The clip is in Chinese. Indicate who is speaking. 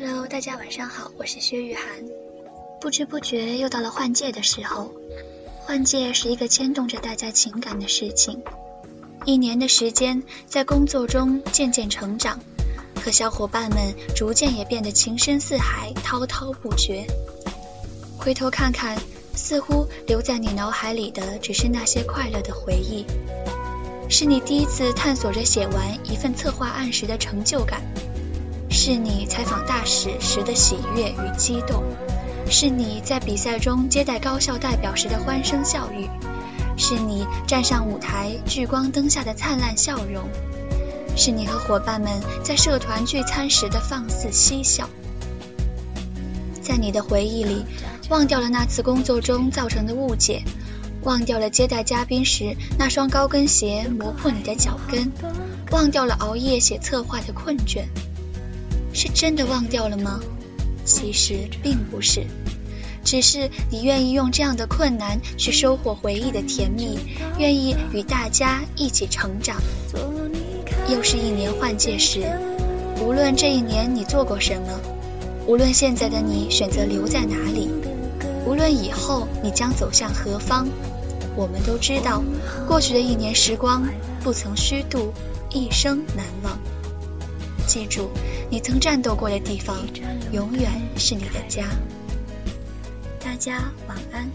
Speaker 1: Hello，大家晚上好，我是薛雨涵。不知不觉又到了换届的时候，换届是一个牵动着大家情感的事情。一年的时间，在工作中渐渐成长，和小伙伴们逐渐也变得情深似海，滔滔不绝。回头看看，似乎留在你脑海里的只是那些快乐的回忆，是你第一次探索着写完一份策划案时的成就感。是你采访大使时的喜悦与激动，是你在比赛中接待高校代表时的欢声笑语，是你站上舞台聚光灯下的灿烂笑容，是你和伙伴们在社团聚餐时的放肆嬉笑。在你的回忆里，忘掉了那次工作中造成的误解，忘掉了接待嘉宾时那双高跟鞋磨破你的脚跟，忘掉了熬夜写策划的困倦。是真的忘掉了吗？其实并不是，只是你愿意用这样的困难去收获回忆的甜蜜，愿意与大家一起成长。又是一年换届时，无论这一年你做过什么，无论现在的你选择留在哪里，无论以后你将走向何方，我们都知道，过去的一年时光不曾虚度，一生难忘。记住，你曾战斗过的地方，永远是你的家。大家晚安。